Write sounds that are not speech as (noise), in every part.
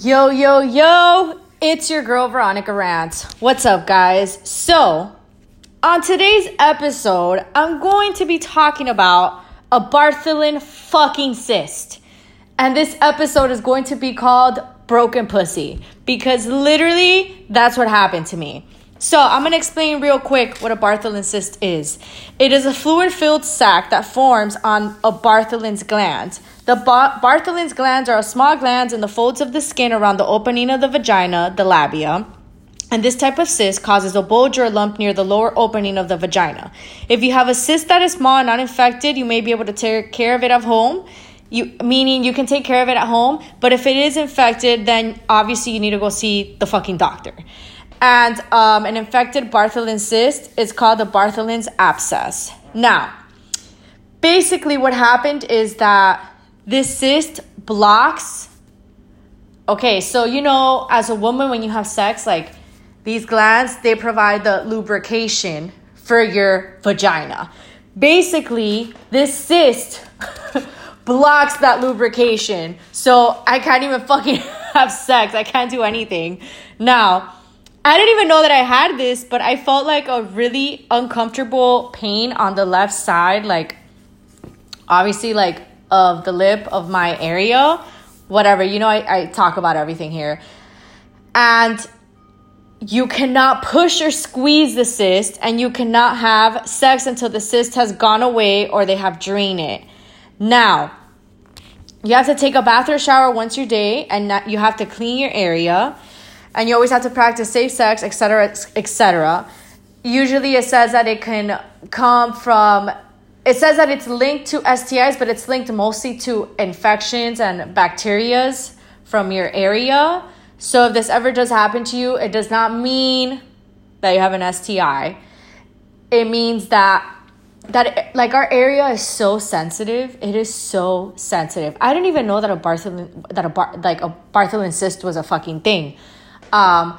Yo, yo, yo, it's your girl Veronica Rant. What's up, guys? So, on today's episode, I'm going to be talking about a Bartholin fucking cyst. And this episode is going to be called Broken Pussy because literally that's what happened to me. So, I'm to explain real quick what a Bartholin cyst is. It is a fluid filled sac that forms on a Bartholin's gland. The Bar- Bartholin's glands are small glands in the folds of the skin around the opening of the vagina, the labia. And this type of cyst causes a bulge or lump near the lower opening of the vagina. If you have a cyst that is small and not infected, you may be able to take care of it at home. You, meaning you can take care of it at home, but if it is infected, then obviously you need to go see the fucking doctor. And um, an infected Bartholin cyst is called the Bartholin's abscess. Now, basically, what happened is that this cyst blocks. Okay, so you know, as a woman, when you have sex, like these glands, they provide the lubrication for your vagina. Basically, this cyst (laughs) blocks that lubrication. So I can't even fucking (laughs) have sex. I can't do anything. Now, I didn't even know that I had this, but I felt like a really uncomfortable pain on the left side, like obviously, like of the lip of my area. Whatever, you know, I, I talk about everything here. And you cannot push or squeeze the cyst, and you cannot have sex until the cyst has gone away or they have drained it. Now, you have to take a bath or shower once your day, and you have to clean your area and you always have to practice safe sex, etc., etc. Usually, it says that it can come from. It says that it's linked to STIs, but it's linked mostly to infections and bacterias from your area. So if this ever does happen to you, it does not mean that you have an STI. It means that that like our area is so sensitive. It is so sensitive. I didn't even know that a Bartholin that a bar, like a Bartholin cyst was a fucking thing. Um,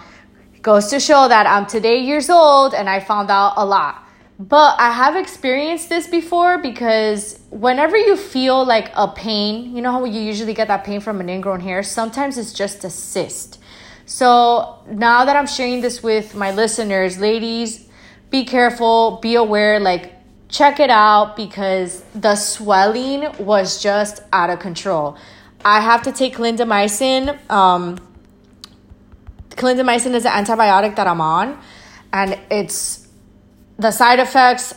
goes to show that I'm today years old and I found out a lot. But I have experienced this before because whenever you feel like a pain, you know how you usually get that pain from an ingrown hair? Sometimes it's just a cyst. So now that I'm sharing this with my listeners, ladies, be careful, be aware, like check it out because the swelling was just out of control. I have to take clindamycin. Um, clindamycin is an antibiotic that I'm on, and it's the side effects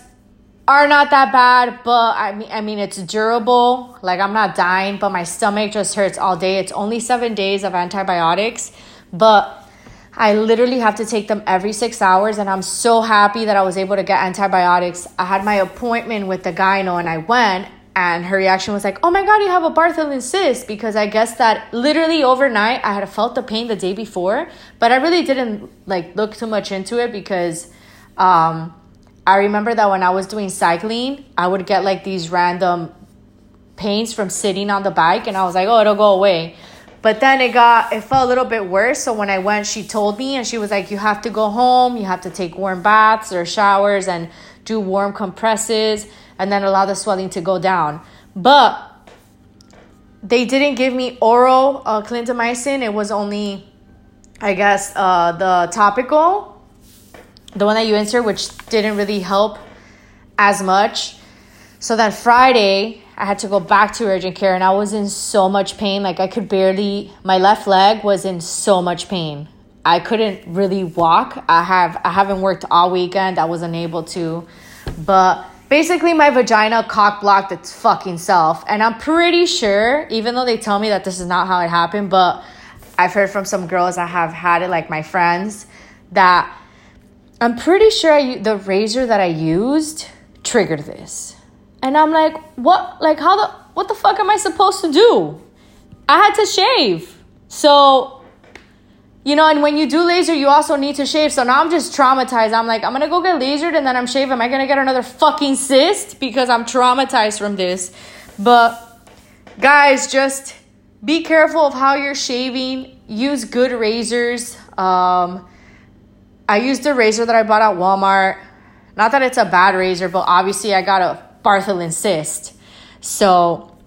are not that bad, but I mean, I mean, it's durable. Like I'm not dying, but my stomach just hurts all day. It's only seven days of antibiotics, but I literally have to take them every six hours, and I'm so happy that I was able to get antibiotics. I had my appointment with the gyno, and I went, and her reaction was like, "Oh my god, you have a Bartholin cyst," because I guess that literally overnight I had felt the pain the day before, but I really didn't like look too much into it because um, I remember that when I was doing cycling, I would get like these random pains from sitting on the bike, and I was like, "Oh, it'll go away." But then it got it felt a little bit worse. So when I went, she told me, and she was like, "You have to go home. You have to take warm baths or showers and do warm compresses." and then allow the swelling to go down. But they didn't give me oral uh, clindamycin. It was only, I guess, uh, the topical, the one that you insert, which didn't really help as much. So then Friday, I had to go back to urgent care and I was in so much pain. Like I could barely, my left leg was in so much pain. I couldn't really walk. I have I haven't worked all weekend. I wasn't able to. But basically my vagina cock blocked its fucking self and i'm pretty sure even though they tell me that this is not how it happened but i've heard from some girls that have had it like my friends that i'm pretty sure I, the razor that i used triggered this and i'm like what like how the what the fuck am i supposed to do i had to shave so you know, and when you do laser, you also need to shave. So now I'm just traumatized. I'm like, I'm gonna go get lasered and then I'm shaving. Am I gonna get another fucking cyst? Because I'm traumatized from this. But guys, just be careful of how you're shaving. Use good razors. Um, I used a razor that I bought at Walmart. Not that it's a bad razor, but obviously I got a Bartholin cyst. So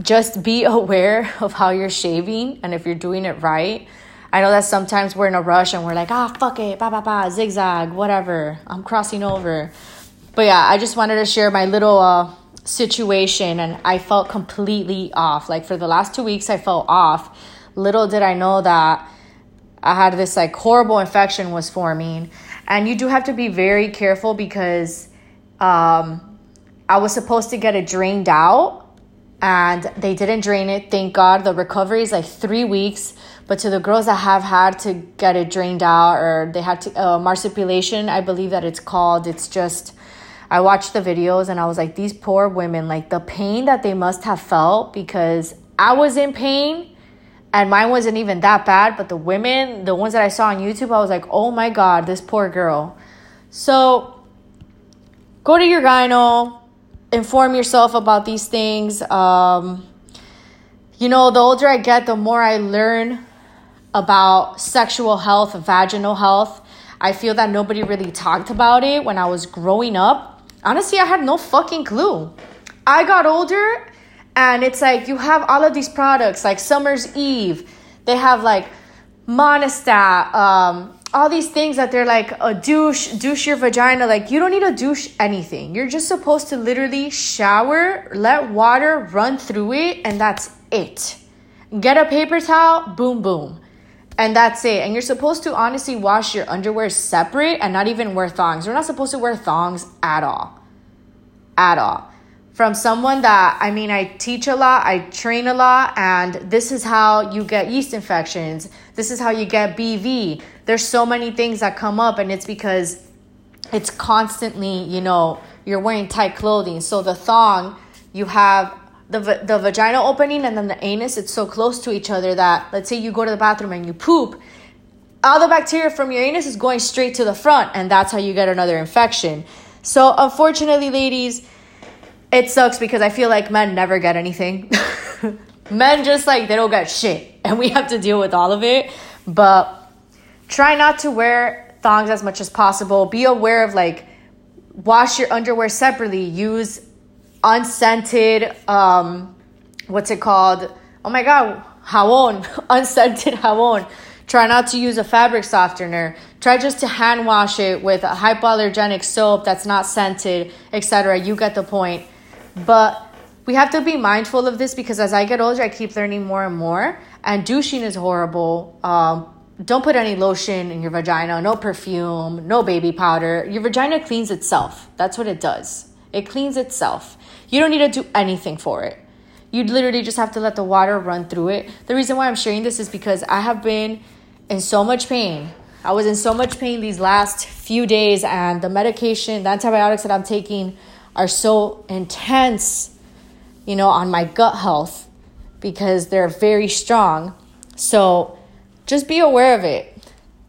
just be (laughs) aware of how you're shaving and if you're doing it right. I know that sometimes we're in a rush and we're like, ah, fuck it, ba ba ba, zigzag, whatever. I'm crossing over. But yeah, I just wanted to share my little uh, situation and I felt completely off. Like for the last two weeks, I felt off. Little did I know that I had this like horrible infection was forming. And you do have to be very careful because um, I was supposed to get it drained out and they didn't drain it. Thank God. The recovery is like three weeks. But to the girls that have had to get it drained out or they had to uh, marsupialization, I believe that it's called. It's just, I watched the videos and I was like, these poor women, like the pain that they must have felt because I was in pain and mine wasn't even that bad. But the women, the ones that I saw on YouTube, I was like, oh my God, this poor girl. So go to your gyno inform yourself about these things. Um, you know, the older I get, the more I learn about sexual health, vaginal health. I feel that nobody really talked about it when I was growing up. Honestly, I had no fucking clue. I got older and it's like you have all of these products like Summer's Eve. They have like Monistat, um, all these things that they're like a douche, douche your vagina. Like you don't need to douche anything. You're just supposed to literally shower, let water run through it, and that's it. Get a paper towel, boom, boom. And that's it. And you're supposed to honestly wash your underwear separate and not even wear thongs. you're not supposed to wear thongs at all. At all from someone that I mean, I teach a lot, I train a lot, and this is how you get yeast infections. This is how you get BV. There's so many things that come up, and it's because it's constantly, you know, you're wearing tight clothing. So the thong, you have the the vagina opening and then the anus. It's so close to each other that let's say you go to the bathroom and you poop, all the bacteria from your anus is going straight to the front, and that's how you get another infection. So unfortunately, ladies it sucks because I feel like men never get anything. (laughs) men just like they don't get shit and we have to deal with all of it. But try not to wear thongs as much as possible. Be aware of like wash your underwear separately. Use unscented um what's it called? Oh my god, jabón, (laughs) unscented jabón. Try not to use a fabric softener. Try just to hand wash it with a hypoallergenic soap that's not scented, etc. You get the point. But we have to be mindful of this because as I get older, I keep learning more and more. And douching is horrible. Um, don't put any lotion in your vagina, no perfume, no baby powder. Your vagina cleans itself. That's what it does. It cleans itself. You don't need to do anything for it. You literally just have to let the water run through it. The reason why I'm sharing this is because I have been in so much pain. I was in so much pain these last few days, and the medication, the antibiotics that I'm taking, are so intense, you know, on my gut health because they're very strong. So just be aware of it.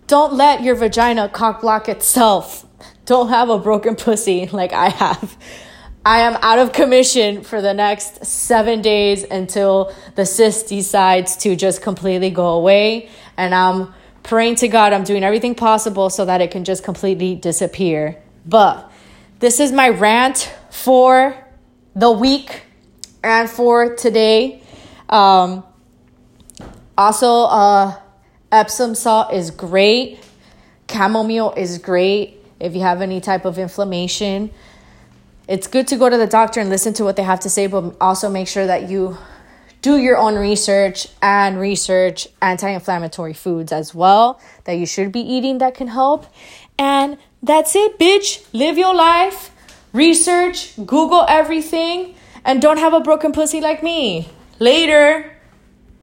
Don't let your vagina cock block itself. (laughs) Don't have a broken pussy like I have. I am out of commission for the next seven days until the cyst decides to just completely go away. And I'm praying to God, I'm doing everything possible so that it can just completely disappear. But this is my rant for the week and for today. Um, also, uh, Epsom salt is great. Chamomile is great if you have any type of inflammation. It's good to go to the doctor and listen to what they have to say, but also make sure that you do your own research and research anti inflammatory foods as well that you should be eating that can help. And that's it, bitch. Live your life, research, Google everything, and don't have a broken pussy like me. Later.